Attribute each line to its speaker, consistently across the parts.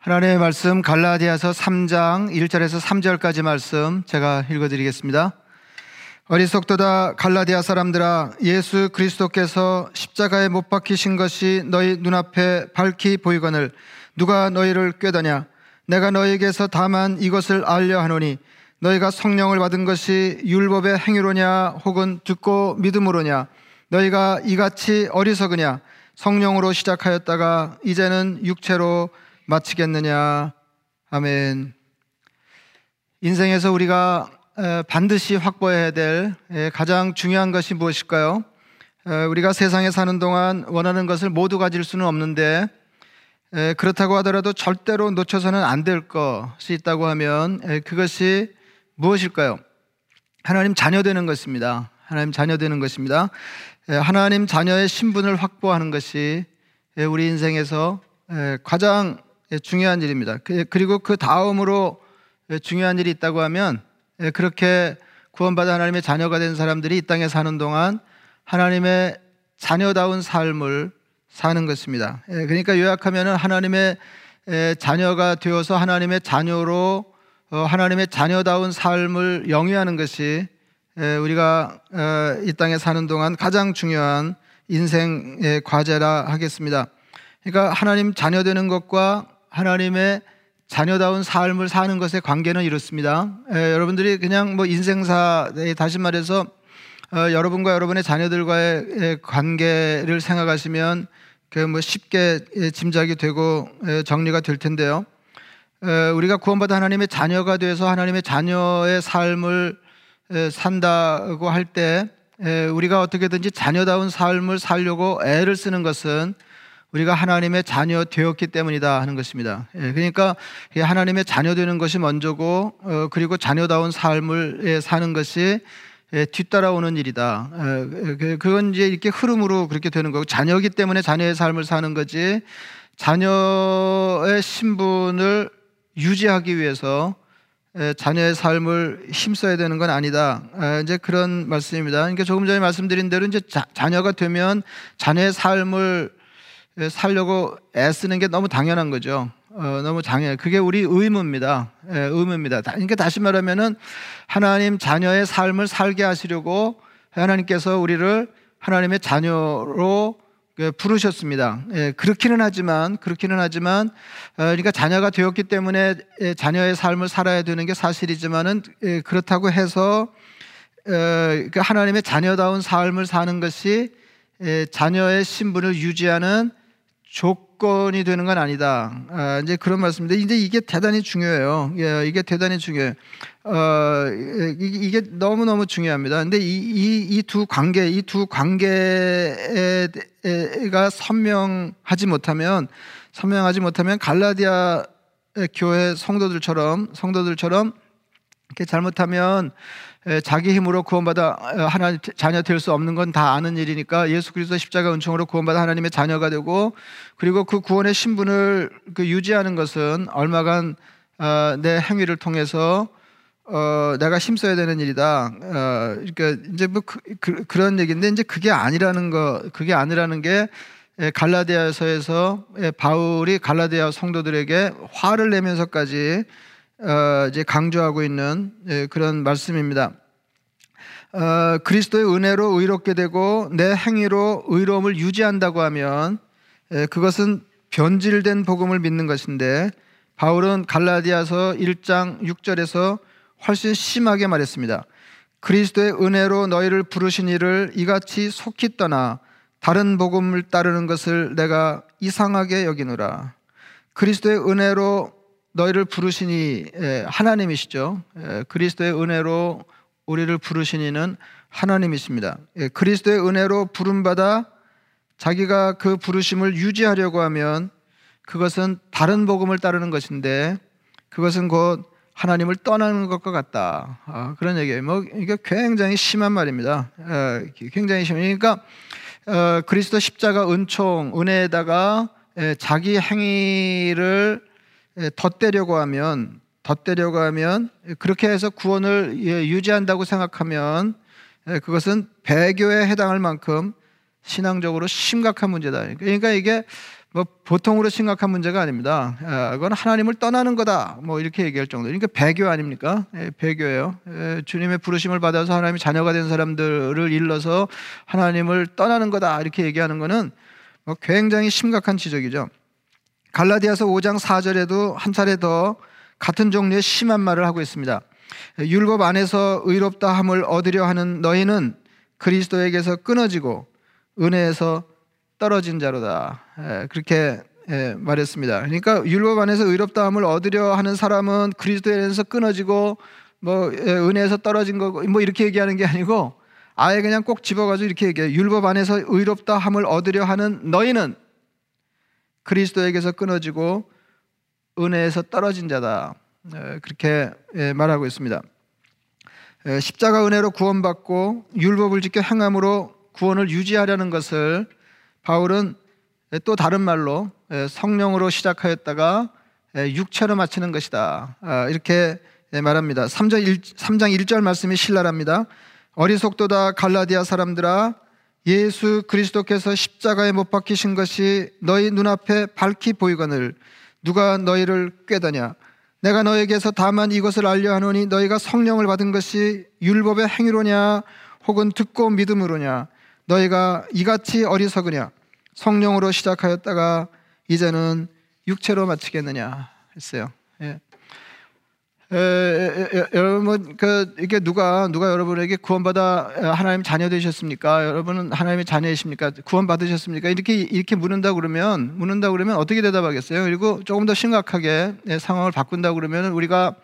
Speaker 1: 하나님의 말씀 갈라디아서 3장 1절에서 3절까지 말씀 제가 읽어드리겠습니다. 어리석도다 갈라디아 사람들아 예수 그리스도께서 십자가에 못 박히신 것이 너희 눈앞에 밝히 보이거늘 누가 너희를 꾀더냐? 내가 너희에게서 다만 이것을 알려 하노니 너희가 성령을 받은 것이 율법의 행위로냐 혹은 듣고 믿음으로냐? 너희가 이같이 어리석으냐? 성령으로 시작하였다가 이제는 육체로 마치겠느냐. 아멘. 인생에서 우리가 반드시 확보해야 될 가장 중요한 것이 무엇일까요? 우리가 세상에 사는 동안 원하는 것을 모두 가질 수는 없는데 그렇다고 하더라도 절대로 놓쳐서는 안 될 것이 있다고 하면 그것이 무엇일까요? 하나님 자녀 되는 것입니다. 하나님 자녀 되는 것입니다. 하나님 자녀의 신분을 확보하는 것이 우리 인생에서 가장 예, 중요한 일입니다. 그, 그리고 그 다음으로 중요한 일이 있다고 하면 예, 그렇게 구원받아 하나님의 자녀가 된 사람들이 이 땅에 사는 동안 하나님의 자녀다운 삶을 사는 것입니다. 예, 그러니까 요약하면 하나님의 자녀가 되어서 하나님의 자녀로 어, 하나님의 자녀다운 삶을 영위하는 것이 우리가 어, 이 땅에 사는 동안 가장 중요한 인생의 과제라 하겠습니다. 그러니까 하나님 자녀 되는 것과 하나님의 자녀다운 삶을 사는 것의 관계는 이렇습니다. 에, 여러분들이 그냥 뭐 인생사 다시 말해서 어, 여러분과 여러분의 자녀들과의 관계를 생각하시면 그 뭐 쉽게 짐작이 되고 에, 정리가 될 텐데요. 에, 우리가 구원받아 하나님의 자녀가 돼서 하나님의 자녀의 삶을 산다고 할 때 우리가 어떻게든지 자녀다운 삶을 살려고 애를 쓰는 것은 우리가 하나님의 자녀 되었기 때문이다 하는 것입니다. 예, 그러니까 하나님의 자녀 되는 것이 먼저고 어, 그리고 자녀다운 삶을 예, 사는 것이 예, 뒤따라오는 일이다. 그, 그건 이제 이렇게 흐름으로 그렇게 되는 거고 자녀기 때문에 자녀의 삶을 사는 거지 자녀의 신분을 유지하기 위해서 자녀의 삶을 힘써야 되는 건 아니다. 이제 그런 말씀입니다. 그러니까 조금 전에 말씀드린 대로 이제 자, 자녀가 되면 자녀의 삶을 살려고 애쓰는 게 너무 당연한 거죠. 어, 너무 당연. 그게 우리 의무입니다. 예, 의무입니다. 그러니까 다시 말하면은 하나님 자녀의 삶을 살게 하시려고 하나님께서 우리를 하나님의 자녀로 그 부르셨습니다. 예, 그렇기는 하지만 그렇기는 하지만 어, 그러니까 자녀가 되었기 때문에 예, 자녀의 삶을 살아야 되는 게 사실이지만은 예, 그렇다고 해서 어, 그 하나님의 자녀다운 삶을 사는 것이 예, 자녀의 신분을 유지하는 조건이 되는 건 아니다. 아, 이제 그런 말씀인데 이제 이게 대단히 중요해요. 예, 이게 대단히 중요해요. 어, 이게 너무 너무 중요합니다. 근데 이두 관계, 이 두 관계가 선명하지 못하면 선명하지 못하면 갈라디아 교회 성도들처럼 성도들처럼 이렇게 잘못하면 자기 힘으로 구원받아 어, 하나님 자녀 될 수 없는 건 다 아는 일이니까 예수 그리스도 십자가 은총으로 구원받아 하나님의 자녀가 되고 그리고 그 구원의 신분을 그 유지하는 것은 얼마간 어, 내 행위를 통해서 어, 내가 힘써야 되는 일이다. 어, 그러니까 이제 뭐 그, 그, 런 얘기인데 이제 그게 아니라는 거, 그게 아니라는 게 갈라디아서에서 바울이 갈라디아 성도들에게 화를 내면서까지 어, 이제 강조하고 있는 예, 그런 말씀입니다. 어, 그리스도의 은혜로 의롭게 되고 내 행위로 의로움을 유지한다고 하면 예, 그것은 변질된 복음을 믿는 것인데 바울은 갈라디아서 1장 6절에서 훨씬 심하게 말했습니다. 그리스도의 은혜로 너희를 부르신 이를 이같이 속히 떠나 다른 복음을 따르는 것을 내가 이상하게 여기노라. 그리스도의 은혜로 너희를 부르시니 하나님이시죠. 그리스도의 은혜로 우리를 부르시니는 하나님이십니다. 그리스도의 은혜로 부름받아 자기가 그 부르심을 유지하려고 하면 그것은 다른 복음을 따르는 것인데 그것은 곧 하나님을 떠나는 것과 같다. 아, 그런 얘기예요. 뭐 이게 굉장히 심한 말입니다. 굉장히 심해. 그러니까 어, 그리스도 십자가 은총 은혜에다가 자기 행위를 예, 덧대려고 하면 덧대려고 하면 그렇게 해서 구원을 예, 유지한다고 생각하면 예, 그것은 배교에 해당할 만큼 신앙적으로 심각한 문제다. 그러니까 이게 뭐 보통으로 심각한 문제가 아닙니다. 아, 그건 하나님을 떠나는 거다. 뭐 이렇게 얘기할 정도. 그러니까 배교 아닙니까? 예, 배교예요. 예, 주님의 부르심을 받아서 하나님의 자녀가 된 사람들을 일러서 하나님을 떠나는 거다. 이렇게 얘기하는 거는 뭐 굉장히 심각한 지적이죠. 갈라디아서 5장 4절에도 한 차례 더 같은 종류의 심한 말을 하고 있습니다. 율법 안에서 의롭다 함을 얻으려 하는 너희는 그리스도에게서 끊어지고 은혜에서 떨어진 자로다. 예, 그렇게 예, 말했습니다. 그러니까 율법 안에서 의롭다함을 얻으려 하는 사람은 그리스도에서 끊어지고 뭐 예, 은혜에서 떨어진 거고 뭐 이렇게 얘기하는 게 아니고 아예 그냥 꼭 집어가지고 이렇게 얘기해요. 율법 안에서 의롭다함을 얻으려 하는 너희는 그리스도에게서 끊어지고 은혜에서 떨어진 자다. 그렇게 말하고 있습니다. 십자가 은혜로 구원받고 율법을 지켜 행함으로 구원을 유지하려는 것을 바울은 또 다른 말로 성령으로 시작하였다가 육체로 마치는 것이다. 아, 이렇게 말합니다. 3장 1, 3장 1절 말씀이 신랄합니다. 어리석도다 갈라디아 사람들아 예수 그리스도께서 십자가에 못 박히신 것이 너희 눈앞에 밝히 보이거늘 누가 너희를 꾀더냐? 내가 너에게서 다만 이것을 알려 하노니 너희가 성령을 받은 것이 율법의 행위로냐? 혹은 듣고 믿음으로냐? 너희가 이같이 어리석으냐 성령으로 시작하였다가 이제는 육체로 마치겠느냐? 했어요. 예. 여러분 그 이게 누가 누가 여러분에게 구원받아 하나님 자녀 되셨습니까? 여러분은 하나님의 자녀이십니까? 구원 받으셨습니까? 이렇게 이렇게 묻는다 그러면 묻는다 그러면 어떻게 대답하겠어요? 그리고 조금 더 심각하게 상황을 바꾼다 그러면 우리가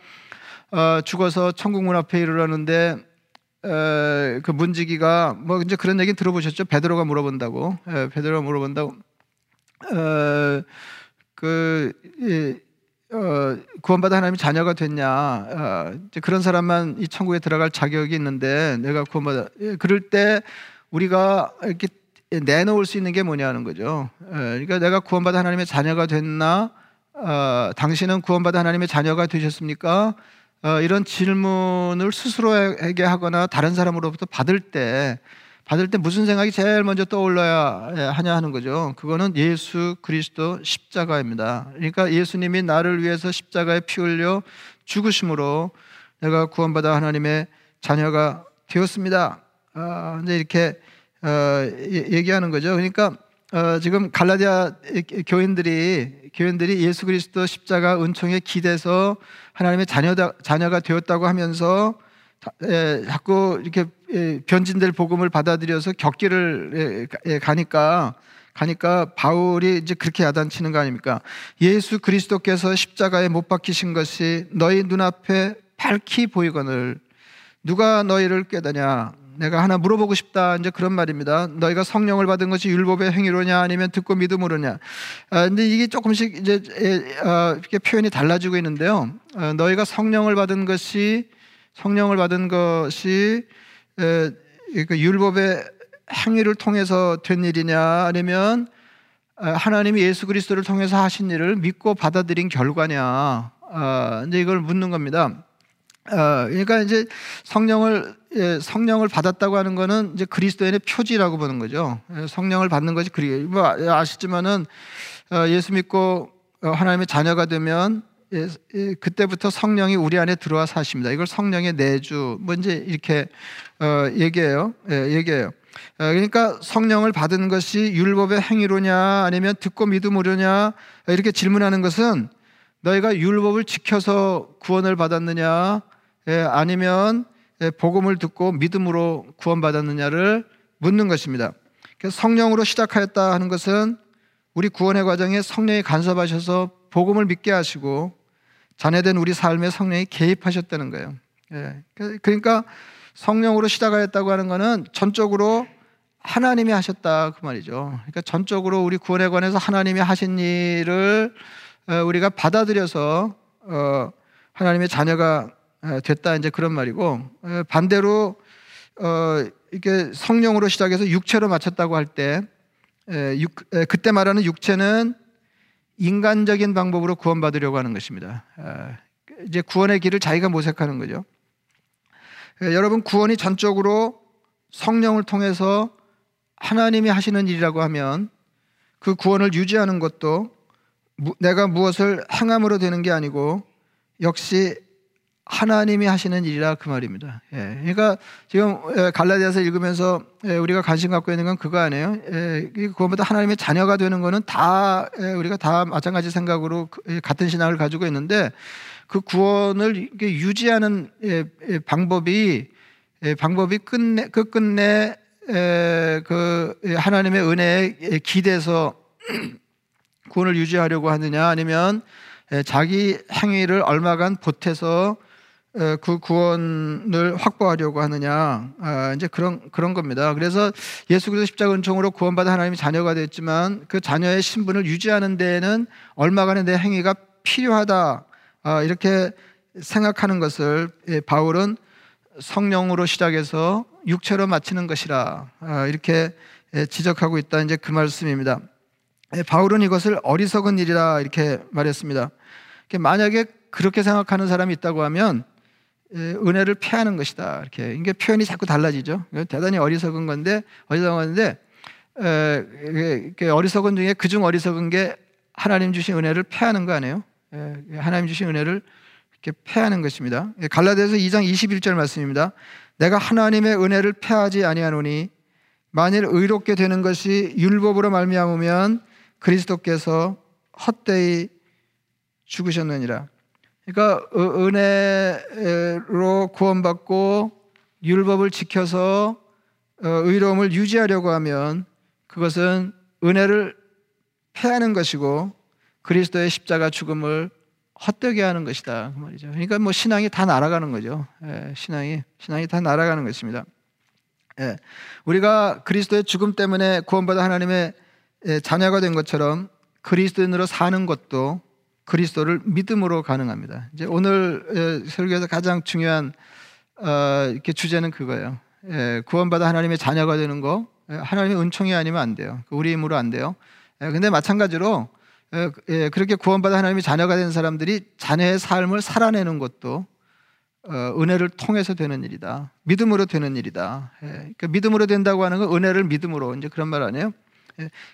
Speaker 1: 어, 죽어서 천국 문 앞에 이르렀는데 에, 그 문지기가 뭐 이제 그런 얘기 들어보셨죠? 베드로가 물어본다고 에, 베드로가 물어본다고 어, 그 이, 어, 구원받아 하나님의 자녀가 됐냐 어, 그런 사람만 이 천국에 들어갈 자격이 있는데 내가 구원받아 예, 그럴 때 우리가 이렇게 내놓을 수 있는 게 뭐냐는 거죠. 예, 그러니까 내가 구원받아 하나님의 자녀가 됐나? 어, 당신은 구원받아 하나님의 자녀가 되셨습니까? 어, 이런 질문을 스스로에게 하거나 다른 사람으로부터 받을 때 받을 때 무슨 생각이 제일 먼저 떠올라야 하냐 하는 거죠. 그거는 예수 그리스도 십자가입니다. 그러니까 예수님이 나를 위해서 십자가에 피 흘려 죽으심으로 내가 구원받아 하나님의 자녀가 되었습니다. 아, 이제 이렇게 어, 얘기하는 거죠. 그러니까 어, 지금 갈라디아 교인들이 교인들이 예수 그리스도 십자가 은총에 기대서 하나님의 자녀다, 자녀가 되었다고 하면서 예, 자꾸 이렇게 예, 변진될 복음을 받아들여서 격기를 예, 가니까 가니까 바울이 이제 그렇게 야단치는 거 아닙니까? 예수 그리스도께서 십자가에 못 박히신 것이 너희 눈앞에 밝히 보이거늘 누가 너희를 깨다냐? 내가 하나 물어보고 싶다. 이제 그런 말입니다. 너희가 성령을 받은 것이 율법의 행위로냐 아니면 듣고 믿음으로냐. 아, 근데 이게 조금씩 이제 어, 이렇게 표현이 달라지고 있는데요. 어, 너희가 성령을 받은 것이 성령을 받은 것이 그 율법의 행위를 통해서 된 일이냐 아니면 아, 하나님이 예수 그리스도를 통해서 하신 일을 믿고 받아들인 결과냐 아, 이제 이걸 묻는 겁니다. 아, 그러니까 이제 성령을 예, 성령을 받았다고 하는 것은 이제 그리스도인의 표지라고 보는 거죠. 예, 성령을 받는 것이 그리 뭐 아시지만은 어, 예수 믿고 어, 하나님의 자녀가 되면 그때부터 성령이 우리 안에 들어와 사십니다. 이걸 성령의 내주, 뭔지 뭐 이렇게 어, 얘기해요. 예, 얘기해요. 어, 그러니까 성령을 받은 것이 율법의 행위로냐 아니면 듣고 믿음으로냐 이렇게 질문하는 것은 너희가 율법을 지켜서 구원을 받았느냐 예, 아니면 예, 복음을 듣고 믿음으로 구원받았느냐를 묻는 것입니다. 성령으로 시작하였다 하는 것은 우리 구원의 과정에 성령이 간섭하셔서 복음을 믿게 하시고 자녀된 우리 삶에 성령이 개입하셨다는 거예요. 예. 그러니까 성령으로 시작하였다고 하는 것은 전적으로 하나님이 하셨다 그 말이죠. 그러니까 전적으로 우리 구원에 관해서 하나님이 하신 일을 어, 우리가 받아들여서 어, 하나님의 자녀가 어, 됐다 이제 그런 말이고 반대로 이게 성령으로 시작해서 육체로 마쳤다고 할 때 그때 말하는 육체는 인간적인 방법으로 구원받으려고 하는 것입니다. 아, 이제 구원의 길을 자기가 모색하는 거죠. 예, 여러분 구원이 전적으로 성령을 통해서 하나님이 하시는 일이라고 하면 그 구원을 유지하는 것도 내가 무엇을 행함으로 되는 게 아니고 역시 하나님이 하시는 일이라 그 말입니다. 예, 그러니까 지금 예, 갈라디아서 읽으면서 예, 우리가 관심 갖고 있는 건 그거 아니에요. 예, 그것보다 하나님의 자녀가 되는 거는 다 예, 우리가 다 마찬가지 생각으로 그, 예, 같은 신앙을 가지고 있는데 그 구원을 유지하는 방법이 예, 방법이 끝내 그 끝내 그 하나님의 은혜에 기대서 구원을 유지하려고 하느냐 아니면 자기 행위를 얼마간 보태서 그 구원을 확보하려고 하느냐 아, 이제 그런 그런 겁니다. 그래서 예수 그리스도 십자가 은총으로 구원받은 하나님의 자녀가 됐지만 그 자녀의 신분을 유지하는 데에는 얼마간의 내 행위가 필요하다 아, 이렇게 생각하는 것을 바울은 성령으로 시작해서 육체로 마치는 것이라 아, 이렇게 지적하고 있다 이제 그 말씀입니다. 바울은 이것을 어리석은 일이라 이렇게 말했습니다. 만약에 그렇게 생각하는 사람이 있다고 하면 은혜를 패하는 것이다. 이렇게 이게 표현이 자꾸 달라지죠. 대단히 어리석은 건데 어리석은 건데 에, 어리석은 중에 그중 어리석은 게 하나님 주신 은혜를 패하는 거 아니에요? 에, 하나님 주신 은혜를 이렇게 패하는 것입니다. 갈라디아서 2장 21절 말씀입니다. 내가 하나님의 은혜를 패하지 아니하노니 만일 의롭게 되는 것이 율법으로 말미암으면 그리스도께서 헛되이 죽으셨느니라. 그러니까 은혜로 구원받고 율법을 지켜서 어, 의로움을 유지하려고 하면 그것은 은혜를 패하는 것이고 그리스도의 십자가 죽음을 헛되게 하는 것이다 그 말이죠. 그러니까 뭐 신앙이 다 날아가는 거죠. 예, 신앙이 신앙이 다 날아가는 것입니다. 예, 우리가 그리스도의 죽음 때문에 구원받아 하나님의 예, 자녀가 된 것처럼 그리스도인으로 사는 것도 그리스도를 믿음으로 가능합니다. 이제 오늘 설교에서 가장 중요한 어, 이렇게 주제는 그거예요. 예, 구원받아 하나님의 자녀가 되는 거 예, 하나님의 은총이 아니면 안 돼요. 그 우리 힘으로 안 돼요. 예, 근데 마찬가지로 그렇게 구원받아 하나님의 자녀가 된 사람들이 자녀의 삶을 살아내는 것도 어, 은혜를 통해서 되는 일이다. 믿음으로 되는 일이다. 그러니까 믿음으로 된다고 하는 건 은혜를 믿음으로 이제 그런 말 아니에요?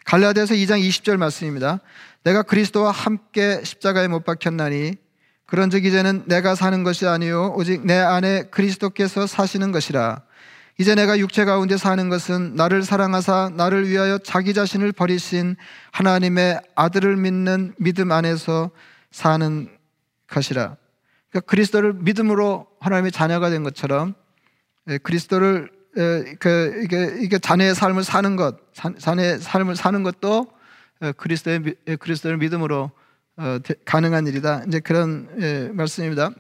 Speaker 1: 갈라디아서 2장 20절 말씀입니다. 내가 그리스도와 함께 십자가에 못 박혔나니 그런즉 이제는 내가 사는 것이 아니요 오직 내 안에 그리스도께서 사시는 것이라. 이제 내가 육체 가운데 사는 것은 나를 사랑하사 나를 위하여 자기 자신을 버리신 하나님의 아들을 믿는 믿음 안에서 사는 것이라. 그러니까 그리스도를 믿음으로 하나님의 자녀가 된 것처럼 예, 그리스도를 그 이게 이게 자네의 삶을 사는 것, 자네의 삶을 사는 것도 그리스도의 그리스도를 믿음으로 어, 가능한 일이다. 이제 그런 예, 말씀입니다.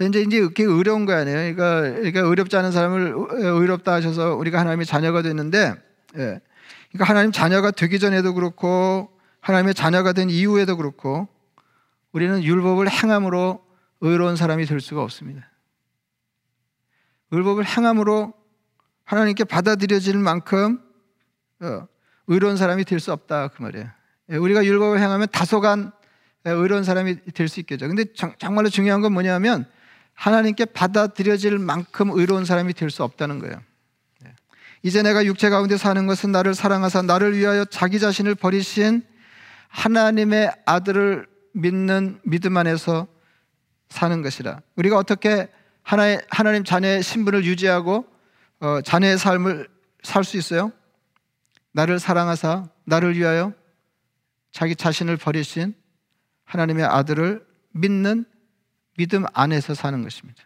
Speaker 1: 이제 이제 그게 어려운 거 아니에요. 그러니까, 그러니까 어렵지 않은 사람을 의롭다 하셔서 우리가 하나님의 자녀가 됐는데, 예. 그러니까 하나님 자녀가 되기 전에도 그렇고 하나님의 자녀가 된 이후에도 그렇고 우리는 율법을 행함으로 의로운 사람이 될 수가 없습니다. 율법을 행함으로 하나님께 받아들여질 만큼 어, 의로운 사람이 될 수 없다 그 말이에요. 예, 우리가 율법을 행하면 다소간 예, 의로운 사람이 될 수 있겠죠. 근데 정말로 중요한 건 뭐냐면 하나님께 받아들여질 만큼 의로운 사람이 될 수 없다는 거예요. 예. 이제 내가 육체 가운데 사는 것은 나를 사랑하사 나를 위하여 자기 자신을 버리신 하나님의 아들을 믿는 믿음 안에서 사는 것이라. 우리가 어떻게 하나의, 하나님 자녀의 신분을 유지하고 어, 자녀의 삶을 살 수 있어요? 나를 사랑하사 나를 위하여 자기 자신을 버리신 하나님의 아들을 믿는 믿음 안에서 사는 것입니다.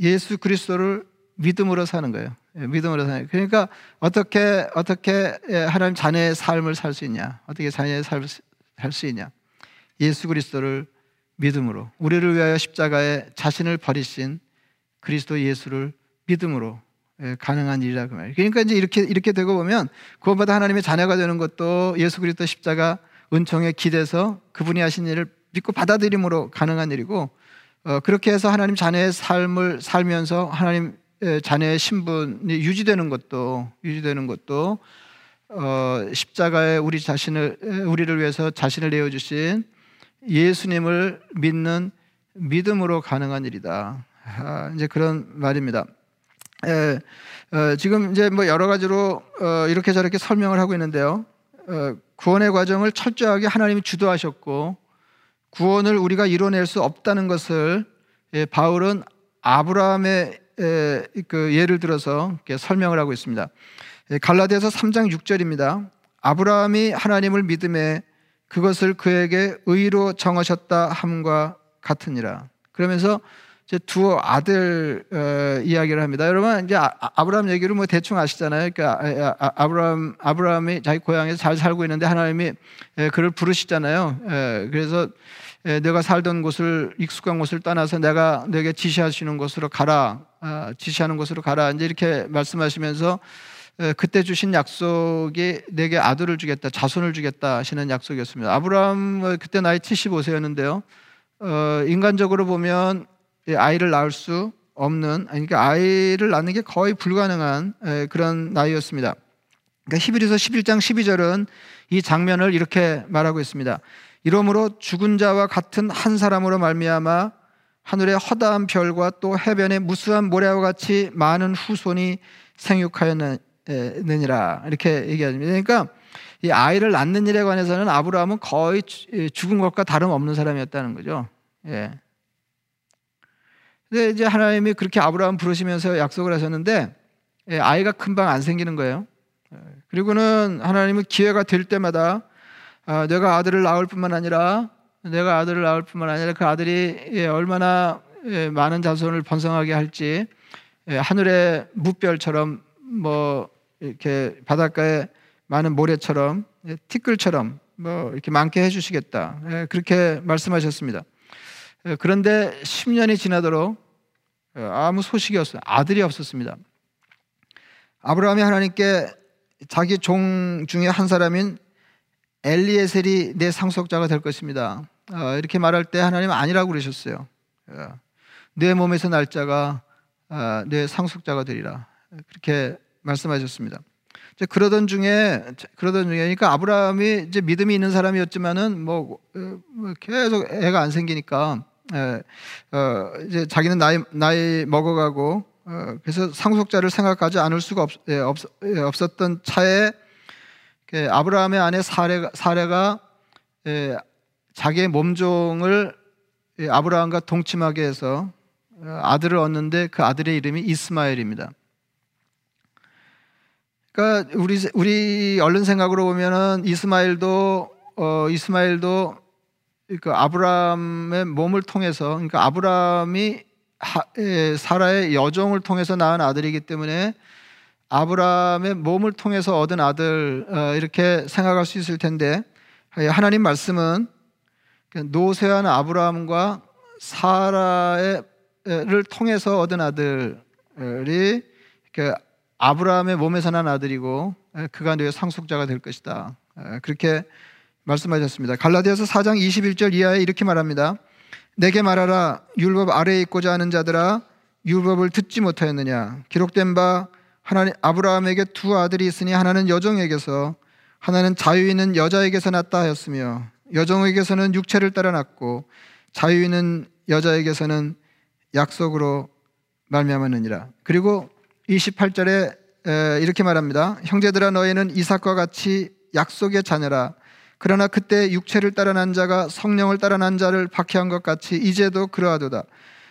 Speaker 1: 예수 그리스도를 믿음으로 사는 거예요. 예, 믿음으로 사는. 그러니까 어떻게 어떻게 예, 하나님 자녀의 삶을 살 수 있냐? 어떻게 자녀의 삶을 살 수 있냐? 예수 그리스도를 믿음으로 우리를 위하여 십자가에 자신을 버리신 그리스도 예수를 믿음으로 예, 가능한 일이라 그 말이에요. 그러니까 이제 이렇게 이렇게 되고 보면 구원받아 하나님의 자녀가 되는 것도 예수 그리스도 십자가 은총에 기대서 그분이 하신 일을 믿고 받아들임으로 가능한 일이고 어, 그렇게 해서 하나님 자녀의 삶을 살면서 하나님 자녀의 신분이 유지되는 것도 유지되는 것도 어, 십자가에 우리 자신을 우리를 위해서 자신을 내어 주신 예수님을 믿는 믿음으로 가능한 일이다. 아, 이제 그런 말입니다. 에, 어, 지금 이제 뭐 여러 가지로 어, 이렇게 저렇게 설명을 하고 있는데요. 어, 구원의 과정을 철저하게 하나님이 주도하셨고 구원을 우리가 이뤄낼 수 없다는 것을 예, 바울은 아브라함의 그 예를 들어서 설명을 하고 있습니다. 예, 갈라디아서 3장 6절입니다. 아브라함이 하나님을 믿음에 그것을 그에게 의로 정하셨다 함과 같으니라. 그러면서 이제 두 아들 어, 이야기를 합니다. 여러분 이제 아, 브라함 얘기를 뭐 대충 아시잖아요. 그러니까 아, 아 브라함 아브라함이 자기 고향에서 잘 살고 있는데 하나님이 에, 그를 부르시잖아요. 에, 그래서 에, 내가 살던 곳을 익숙한 곳을 떠나서 내가 내게 지시하시는 곳으로 가라. 아, 지시하는 곳으로 가라. 이제 이렇게 말씀하시면서 그때 주신 약속이 내게 아들을 주겠다, 자손을 주겠다 하시는 약속이었습니다. 아브라함 어, 그때 나이 75세였는데요. 어, 인간적으로 보면 아이를 낳을 수 없는, 그러니까 아이를 낳는 게 거의 불가능한 그런 나이였습니다. 그러니까 히브리서 11장 12절은 이 장면을 이렇게 말하고 있습니다. 이러므로 죽은 자와 같은 한 사람으로 말미암아 하늘의 허다한 별과 또 해변의 무수한 모래와 같이 많은 후손이 생육하였느니라 이렇게 얘기합니다. 그러니까 이 아이를 낳는 일에 관해서는 아브라함은 거의 죽은 것과 다름없는 사람이었다는 거죠. 예. 근데 이제 하나님이 그렇게 아브라함 부르시면서 약속을 하셨는데 예, 아이가 금방 안 생기는 거예요. 예, 그리고는 하나님은 기회가 될 때마다 아, 내가 아들을 낳을 뿐만 아니라 내가 아들을 낳을 뿐만 아니라 그 아들이 예, 얼마나 많은 자손을 번성하게 할지 하늘의 무별처럼 뭐 이렇게 바닷가에 많은 모래처럼 티끌처럼 뭐 이렇게 많게 해주시겠다 그렇게 말씀하셨습니다. 그런데 10년이 지나도록 아무 소식이 없어요. 아들이 없었습니다. 아브라함이 하나님께 자기 종 중에 한 사람인 엘리에셀이 내 상속자가 될 것입니다. 어, 이렇게 말할 때 하나님은 아니라고 그러셨어요. 어, 내 몸에서 날짜가 어, 내 상속자가 되리라. 그렇게 말씀하셨습니다. 그러던 중에 그러던 중에 그러니까 아브라함이 이제 믿음이 있는 사람이었지만은 뭐, 뭐 계속 애가 안 생기니까 에, 어, 이제 자기는 나이 나이 먹어가고 어, 그래서 상속자를 생각하지 않을 수가 없, 예, 없, 예, 없었던 차에 그 아브라함의 아내 사례가, 사례가 예, 자기의 몸종을 예, 아브라함과 동침하게 해서 어, 아들을 얻는데 그 아들의 이름이 이스마엘입니다. 그러니까 우리 우리 얼른 생각으로 보면은 이스마엘도 어, 이스마엘도 그 아브라함의 몸을 통해서 그러니까 아브라함이 사라의 여종을 통해서 낳은 아들이기 때문에 아브라함의 몸을 통해서 얻은 아들 어, 이렇게 생각할 수 있을 텐데 하나님 말씀은 그 노세한 아브라함과 사라를 통해서 얻은 아들이 아브라함의 몸에서 난 아들이고 그가 너의 상속자가 될 것이다. 그렇게 말씀하셨습니다. 갈라디아서 4장 21절 이하에 이렇게 말합니다. 내게 말하라 율법 아래에 있고자 하는 자들아 율법을 듣지 못하였느냐 기록된 바 하나님 아브라함에게 두 아들이 있으니 하나는 여종에게서 하나는 자유 있는 여자에게서 낳다 하였으며 여종에게서는 육체를 따라 낳고 자유 있는 여자에게서는 약속으로 말미암았느니라. 그리고 28절에 이렇게 말합니다. 형제들아 너희는 이삭과 같이 약속의 자녀라. 그러나 그때 육체를 따라 난 자가 성령을 따라 난 자를 박해한 것 같이 이제도 그러하도다.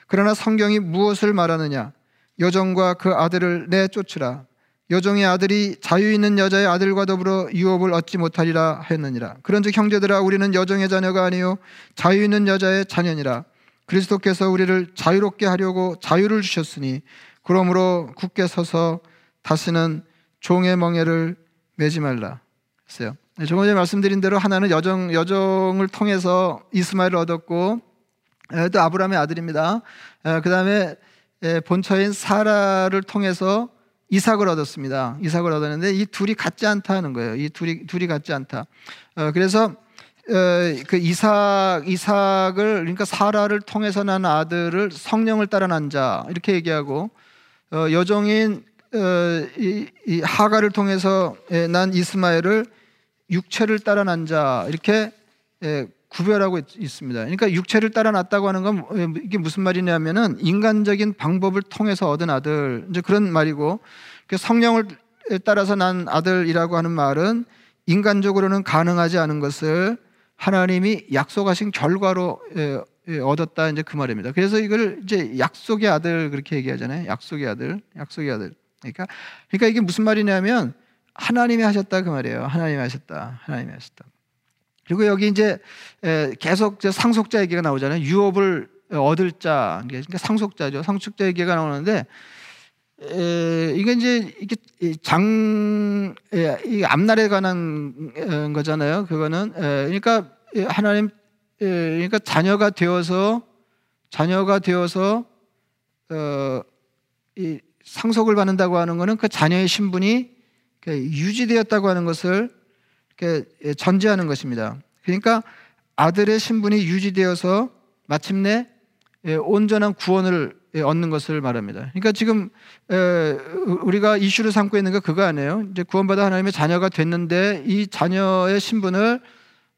Speaker 1: 그러나 성경이 무엇을 말하느냐? 여종과 그 아들을 내쫓으라. 여종의 아들이 자유 있는 여자의 아들과 더불어 유업을 얻지 못하리라 했느니라. 그런즉 형제들아 우리는 여종의 자녀가 아니요 자유 있는 여자의 자녀니라. 그리스도께서 우리를 자유롭게 하려고 자유를 주셨으니 그러므로 굳게 서서 다시는 종의 멍에를 매지 말라 했어요. 네, 조금 전에 말씀드린 대로 하나는 여정 여정을 통해서 이스마엘을 얻었고 또 아브라함의 아들입니다. 그 다음에 본처인 사라를 통해서 이삭을 얻었습니다. 이삭을 얻었는데 이 둘이 같지 않다는 거예요. 이 둘이 둘이 같지 않다. 어, 그래서 그 이삭 이삭을 그러니까 사라를 통해서 난 아들을 성령을 따라 난 자 이렇게 얘기하고 어, 여종인 어, 이 하가를 통해서 난 이스마엘을 육체를 따라 난 자 이렇게 예, 구별하고 있습니다. 그러니까 육체를 따라 났다고 하는 건 예, 이게 무슨 말이냐면은 인간적인 방법을 통해서 얻은 아들 이제 그런 말이고 성령을 따라서 난 아들이라고 하는 말은 인간적으로는 가능하지 않은 것을 하나님이 약속하신 결과로 얻었다 이제 그 말입니다. 그래서 이걸 이제 약속의 아들 그렇게 얘기하잖아요. 약속의 아들, 약속의 아들. 그러니까 그러니까 이게 무슨 말이냐면 하나님이 하셨다 그 말이에요. 하나님이 하셨다. 하나님이 하셨다. 그리고 여기 이제 계속 상속자 얘기가 나오잖아요. 유업을 얻을 자, 그러니까 상속자죠. 상속자 얘기가 나오는데 이게 이제 이게 장, 이 앞날에 관한 거잖아요. 그거는 그러니까 하나님, 그러니까 자녀가 되어서 자녀가 되어서 어, 이 상속을 받는다고 하는 것은 그 자녀의 신분이 유지되었다고 하는 것을 전제하는 것입니다. 그러니까 아들의 신분이 유지되어서 마침내 온전한 구원을 얻는 것을 말합니다. 그러니까 지금 우리가 이슈를 삼고 있는 게 그거 아니에요. 이제 구원받아 하나님의 자녀가 됐는데 이 자녀의 신분을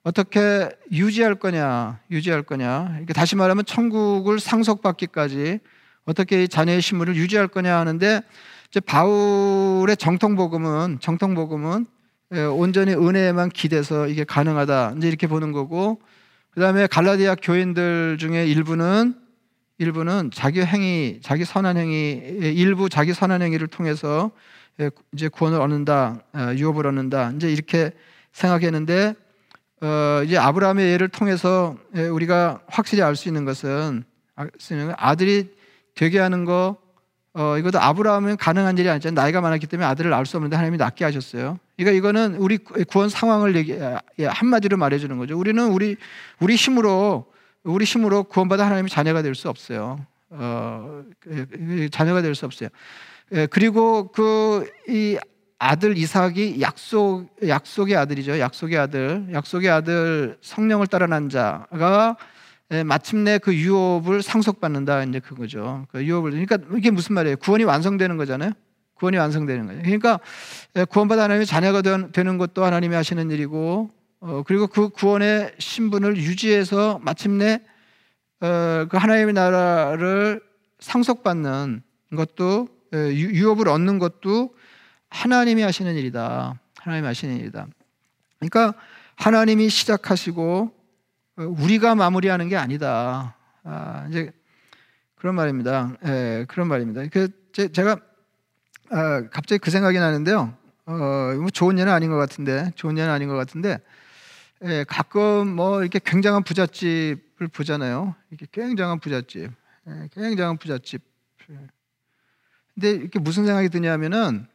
Speaker 1: 어떻게 유지할 거냐, 유지할 거냐. 다시 말하면 천국을 상속받기까지 어떻게 이 자녀의 신분을 유지할 거냐 하는데 바울의 정통 복음은 정통 복음은 온전히 은혜에만 기대서 이게 가능하다. 이제 이렇게 보는 거고 그 다음에 갈라디아 교인들 중에 일부는 일부는 자기 행위, 자기 선한 행위, 일부 자기 선한 행위를 통해서 이제 구원을 얻는다, 어, 유업을 얻는다. 이제 이렇게 생각했는데 어, 이제 아브라함의 예를 통해서 우리가 확실히 알 수 있는 것은 아들이 되게 하는 거 어, 이것도 아브라함은 가능한 일이 아니잖아요. 나이가 많았기 때문에 아들을 낳을 수 없는데 하나님이 낳게 하셨어요. 그러니까 이거는 우리 구원 상황을 얘기, 예, 한마디로 말해주는 거죠. 우리는 우리 우리 힘으로 우리 힘으로 구원받아 하나님의 자녀가 될 수 없어요. 어, 그, 그, 자녀가 될 수 없어요. 예, 그리고 그 이 아들 이삭이 약속 약속의 아들이죠. 약속의 아들, 약속의 아들 성령을 따라 난 자가 예, 마침내 그 유업을 상속받는다 이제 그거죠. 그 유업을 그러니까 이게 무슨 말이에요? 구원이 완성되는 거잖아요. 구원이 완성되는 거예요. 그러니까 예, 구원받아 하나님의 자녀가 되는 것도 하나님이 하시는 일이고 어, 그리고 그 구원의 신분을 유지해서 마침내 어, 그 하나님의 나라를 상속받는 것도 예, 유업을 얻는 것도 하나님이 하시는 일이다. 하나님이 하시는 일이다. 그러니까 하나님이 시작하시고 어, 우리가 마무리하는 게 아니다. 아, 이제 그런 말입니다. 예, 그런 말입니다. 그 제, 가 아, 갑자기 그 생각이 나는데요. 어, 뭐 좋은 예는 아닌 것 같은데, 좋은 예는 아닌 것 같은데, 예, 가끔 뭐 이렇게 굉장한 부잣집을 보잖아요. 이렇게 굉장한 부잣집, 예, 굉장한 부잣집. 근데 이렇게 무슨 생각이 드냐면은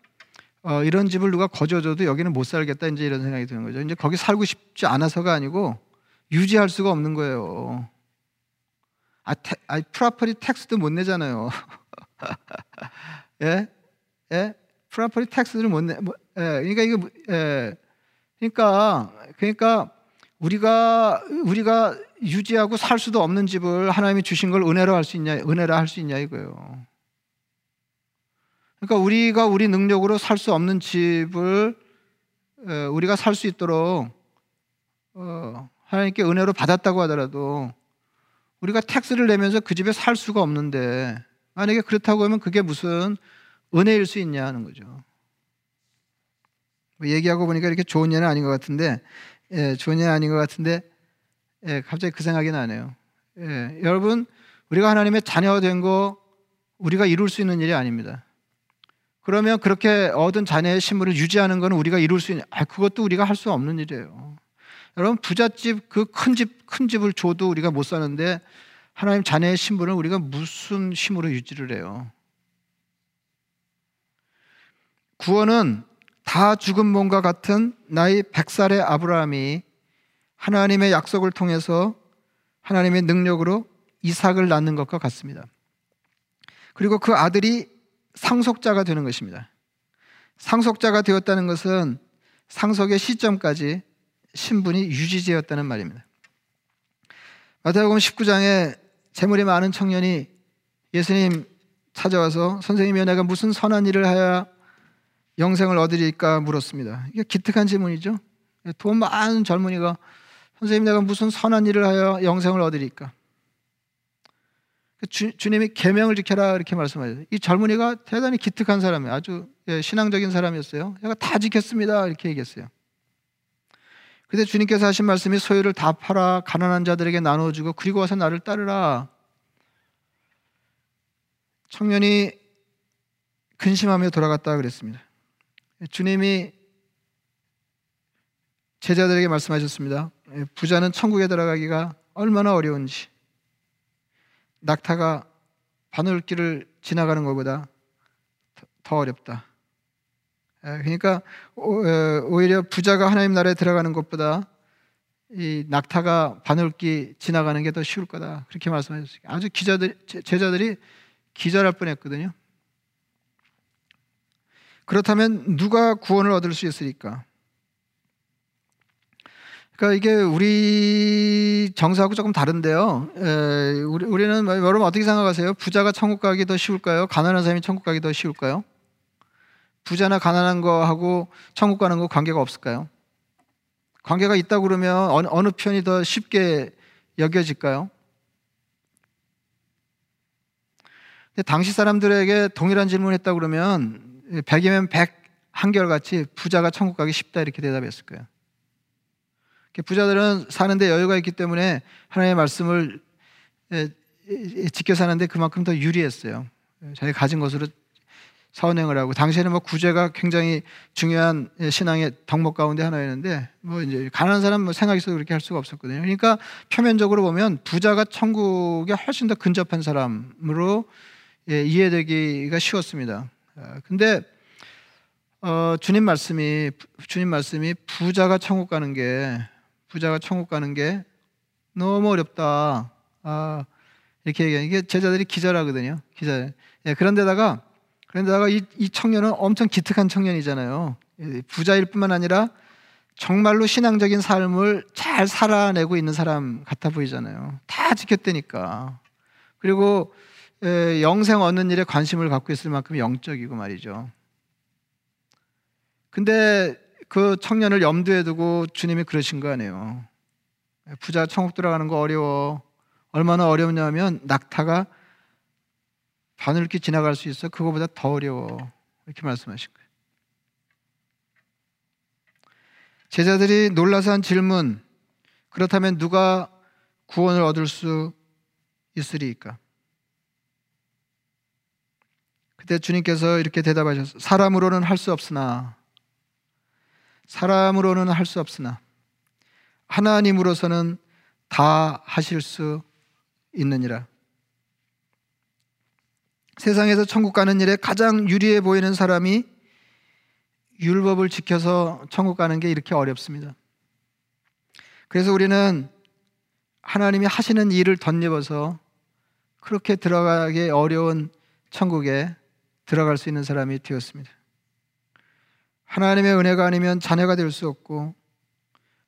Speaker 1: 어, 이런 집을 누가 거저줘도 여기는 못 살겠다 이제 이런 생각이 드는 거죠. 이제 거기 살고 싶지 않아서가 아니고 유지할 수가 없는 거예요. 아, 테, 아 property tax도 못 내잖아요. 예? 예? property tax를 못 내. 뭐, 예. 그러니까 이거 예. 그러니까 그러니까 우리가 우리가 유지하고 살 수도 없는 집을 하나님이 주신 걸 은혜로 할 수 있냐? 은혜라 할 수 있냐 이거예요. 그러니까 우리가 우리 능력으로 살 수 없는 집을 우리가 살 수 있도록 어, 하나님께 은혜로 받았다고 하더라도 우리가 텍스를 내면서 그 집에 살 수가 없는데 만약에 그렇다고 하면 그게 무슨 은혜일 수 있냐 하는 거죠. 뭐 얘기하고 보니까 이렇게 좋은 예는 아닌 것 같은데, 예, 좋은 예는 아닌 것 같은데, 예, 갑자기 그 생각이 나네요. 예, 여러분, 우리가 하나님의 자녀가 된 거 우리가 이룰 수 있는 일이 아닙니다. 그러면 그렇게 얻은 자녀의 신분을 유지하는 것은 우리가 이룰 수 있는, 아, 그것도 우리가 할 수 없는 일이에요. 여러분 부잣집 그 큰 집 큰 집을 줘도 우리가 못 사는데 하나님 자녀의 신분을 우리가 무슨 힘으로 유지를 해요? 구원은 다 죽은 몸과 같은 나이 100살의 아브라함이 하나님의 약속을 통해서 하나님의 능력으로 이삭을 낳는 것과 같습니다. 그리고 그 아들이 상속자가 되는 것입니다. 상속자가 되었다는 것은 상속의 시점까지 신분이 유지되었다는 말입니다. 마태복음 19장에 재물이 많은 청년이 예수님 찾아와서 선생님이 내가 무슨 선한 일을 하여 영생을 얻으리까 물었습니다. 이게 기특한 질문이죠. 돈 많은 젊은이가 선생님 내가 무슨 선한 일을 하여 영생을 얻으리까? 주, 님이 계명을 지켜라 이렇게 말씀하셨어요. 이 젊은이가 대단히 기특한 사람이에요. 아주 예, 신앙적인 사람이었어요. 내가 다 지켰습니다 이렇게 얘기했어요. 근데 주님께서 하신 말씀이 소유를 다 팔아 가난한 자들에게 나눠주고 그리고 와서 나를 따르라. 청년이 근심하며 돌아갔다 그랬습니다. 주님이 제자들에게 말씀하셨습니다. 부자는 천국에 들어가기가 얼마나 어려운지 낙타가 바늘길을 지나가는 것보다 더 어렵다. 그러니까 오히려 부자가 하나님 나라에 들어가는 것보다 이 낙타가 바늘길 지나가는 게 더 쉬울 거다. 그렇게 말씀하셨어요. 아주 기자들 제자들이 기절할 뻔했거든요. 그렇다면 누가 구원을 얻을 수 있으리까? 그러니까 이게 우리 정서하고 조금 다른데요. 에, 우리, 우리는 뭐, 여러분 어떻게 생각하세요? 부자가 천국 가기 더 쉬울까요? 가난한 사람이 천국 가기 더 쉬울까요? 부자나 가난한 거하고 천국 가는 거 관계가 없을까요? 관계가 있다 그러면 어느, 어느 편이 더 쉽게 여겨질까요? 근데 당시 사람들에게 동일한 질문을 했다 그러면 100이면 100 한결같이 부자가 천국 가기 쉽다 이렇게 대답했을 거예요. 부자들은 사는데 여유가 있기 때문에 하나님의 말씀을 지켜 사는데 그만큼 더 유리했어요. 자기 가진 것으로 사원행을 하고 당시에는 뭐 구제가 굉장히 중요한 신앙의 덕목 가운데 하나였는데 뭐 이제 가난한 사람 뭐 생각이 있어서 그렇게 할 수가 없었거든요. 그러니까 표면적으로 보면 부자가 천국에 훨씬 더 근접한 사람으로 예, 이해되기가 쉬웠습니다. 아, 근데 어, 주님 말씀이 주님 말씀이 부자가 천국 가는 게 부자가 천국 가는 게 너무 어렵다. 아, 이렇게 얘기하는 이게 제자들이 기절하거든요. 기절. 예, 그런데다가 그런데다가 이, 이 청년은 엄청 기특한 청년이잖아요. 부자일 뿐만 아니라 정말로 신앙적인 삶을 잘 살아내고 있는 사람 같아 보이잖아요. 다 지켰다니까. 그리고 에, 영생 얻는 일에 관심을 갖고 있을 만큼 영적이고 말이죠. 근데 그 청년을 염두에 두고 주님이 그러신 거 아니에요. 부자 천국 들어가는 거 어려워. 얼마나 어렵냐면 낙타가 바늘길 지나갈 수 있어. 그거보다 더 어려워. 이렇게 말씀하신 거예요. 제자들이 놀라서 한 질문. 그렇다면 누가 구원을 얻을 수 있으리까? 그때 주님께서 이렇게 대답하셨어요. 사람으로는 할 수 없으나 사람으로는 할 수 없으나 하나님으로서는 다 하실 수 있느니라. 세상에서 천국 가는 일에 가장 유리해 보이는 사람이 율법을 지켜서 천국 가는 게 이렇게 어렵습니다. 그래서 우리는 하나님이 하시는 일을 덧입어서 그렇게 들어가기 어려운 천국에 들어갈 수 있는 사람이 되었습니다. 하나님의 은혜가 아니면 자녀가 될 수 없고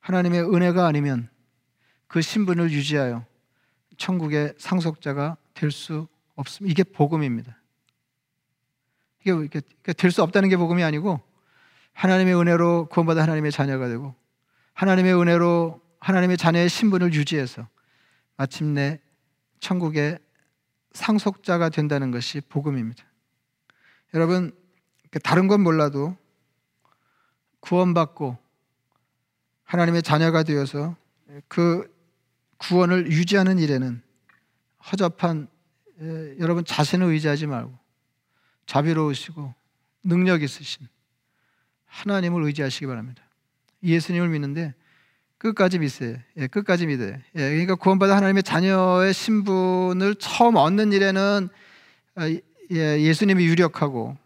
Speaker 1: 하나님의 은혜가 아니면 그 신분을 유지하여 천국의 상속자가 될 수 없습니다. 이게 복음입니다. 이게 될 수 없다는 게 복음이 아니고 하나님의 은혜로 구원받아 하나님의 자녀가 되고 하나님의 은혜로 하나님의 자녀의 신분을 유지해서 마침내 천국의 상속자가 된다는 것이 복음입니다. 여러분 다른 건 몰라도 구원받고 하나님의 자녀가 되어서 그 구원을 유지하는 일에는 허접한 여러분 자신을 의지하지 말고 자비로우시고 능력 있으신 하나님을 의지하시기 바랍니다. 예수님을 믿는데 끝까지 믿어요. 예, 끝까지 믿어요. 예, 그러니까 구원받아 하나님의 자녀의 신분을 처음 얻는 일에는 아, 예, 예수님이 유력하고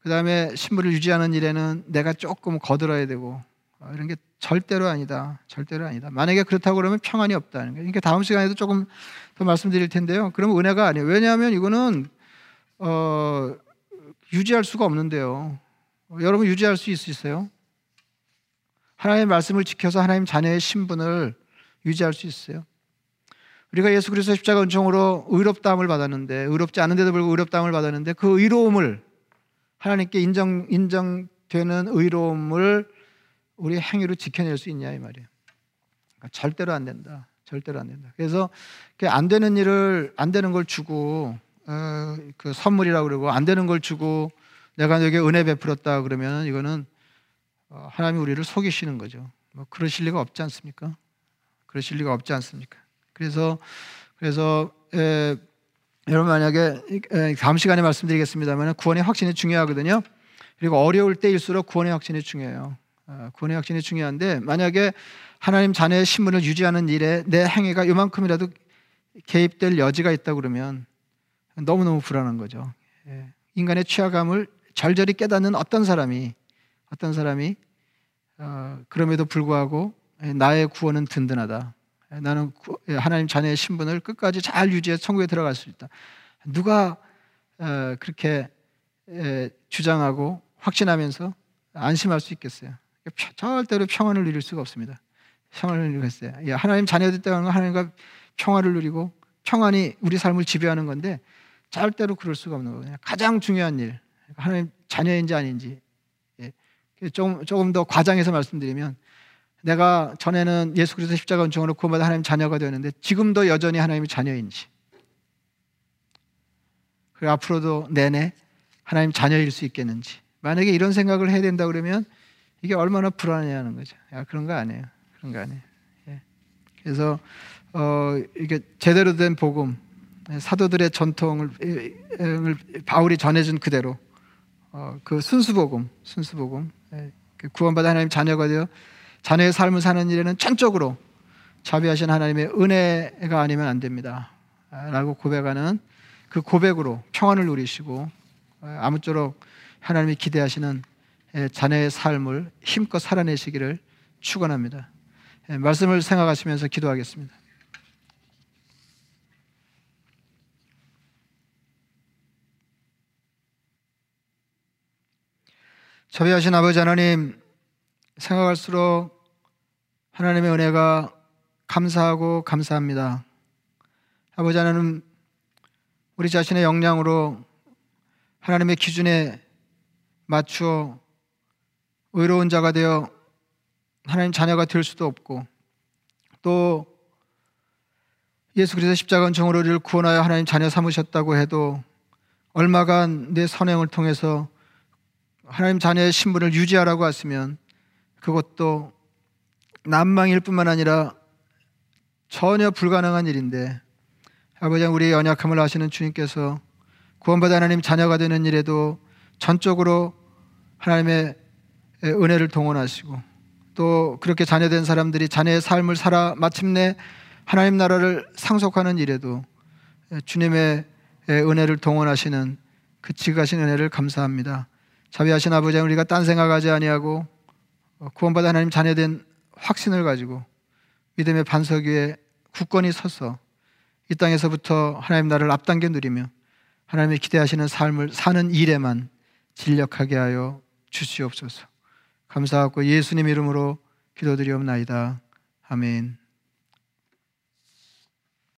Speaker 1: 그 다음에 신분을 유지하는 일에는 내가 조금 거들어야 되고 어, 이런 게 절대로 아니다. 절대로 아니다. 만약에 그렇다고 그러면 평안이 없다는 거예요. 그러니까 다음 시간에도 조금 더 말씀드릴 텐데요. 그러면 은혜가 아니에요. 왜냐하면 이거는 어, 유지할 수가 없는데요. 어, 여러분 유지할 수 있으세요? 하나님의 말씀을 지켜서 하나님 자녀의 신분을 유지할 수 있어요. 우리가 예수 그리스도 십자가 은총으로 의롭다함을 받았는데 의롭지 않은데도 불구하고 의롭다함을 받았는데 그 의로움을 하나님께 인정 인정되는 의로움을 우리 행위로 지켜낼 수 있냐 이 말이에요. 그러니까 절대로 안 된다. 절대로 안 된다. 그래서 안 되는 일을 안 되는 걸 주고 어, 그 선물이라고 그러고 안 되는 걸 주고 내가 너에게 은혜 베풀었다 그러면 이거는 어, 하나님이 우리를 속이시는 거죠. 뭐 그러실 리가 없지 않습니까? 그러실 리가 없지 않습니까? 그래서 그래서 에, 여러분 만약에 에, 다음 시간에 말씀드리겠습니다만 구원의 확신이 중요하거든요. 그리고 어려울 때일수록 구원의 확신이 중요해요. 어, 구원의 확신이 중요한데 만약에 하나님 자녀의 신분을 유지하는 일에 내 행위가 이만큼이라도 개입될 여지가 있다 그러면 너무너무 불안한 거죠. 예. 인간의 취약함을 절절히 깨닫는 어떤 사람이 어떤 사람이 어, 그럼에도 불구하고 나의 구원은 든든하다. 나는 하나님 자녀의 신분을 끝까지 잘 유지해 천국에 들어갈 수 있다. 누가 어, 그렇게 주장하고 확신하면서 안심할 수 있겠어요? 절대로 평안을 누릴 수가 없습니다. 평안을 누리고 있어요. 하나님 자녀됐다는 건 하나님과 평화를 누리고 평안이 우리 삶을 지배하는 건데 절대로 그럴 수가 없는 거예요. 가장 중요한 일, 하나님 자녀인지 아닌지 조금, 조금 더 과장해서 말씀드리면 내가 전에는 예수 그리스도 십자가 은총으로 구원받아 하나님 자녀가 되었는데 지금도 여전히 하나님의 자녀인지 그리고 앞으로도 내내 하나님 자녀일 수 있겠는지 만약에 이런 생각을 해야 된다 그러면 이게 얼마나 불안해하는 거죠. 야, 그런 거 아니에요. 그런 거 아니에요. 예. 그래서 어, 이게 제대로 된 복음, 사도들의 전통을 바울이 전해준 그대로 어, 그 순수 복음, 순수 복음, 예. 그 구원받아 하나님 자녀가 되어 자녀의 삶을 사는 일에는 전적으로 자비하신 하나님의 은혜가 아니면 안 됩니다. 라고 고백하는 그 고백으로 평안을 누리시고 아무쪼록 하나님이 기대하시는 자녀의 삶을 힘껏 살아내시기를 축원합니다. 말씀을 생각하시면서 기도하겠습니다. 자비하신 아버지 하나님 생각할수록 하나님의 은혜가 감사하고 감사합니다. 아버지 하나님 우리 자신의 역량으로 하나님의 기준에 맞추어 의로운 자가 되어 하나님 자녀가 될 수도 없고 또 예수 그리스도 십자가 정으로 우리를 구원하여 하나님 자녀 삼으셨다고 해도 얼마간 내 선행을 통해서 하나님 자녀의 신분을 유지하라고 했으면 그것도 난망일 뿐만 아니라 전혀 불가능한 일인데 아버지 우리의 연약함을 아시는 주님께서 구원받아 하나님 자녀가 되는 일에도 전적으로 하나님의 은혜를 동원하시고 또 그렇게 자녀된 사람들이 자녀의 삶을 살아 마침내 하나님 나라를 상속하는 일에도 주님의 은혜를 동원하시는 그 지가신 은혜를 감사합니다. 자비하신 아버지 우리가 딴 생각하지 아니하고 구원받아 하나님 자녀된 확신을 가지고 믿음의 반석 위에 굳건히 서서 이 땅에서부터 하나님 나라를 앞당겨 누리며 하나님이 기대하시는 삶을 사는 일에만 진력하게 하여 주시옵소서. 감사하고 예수님 이름으로 기도드리옵나이다. 아멘.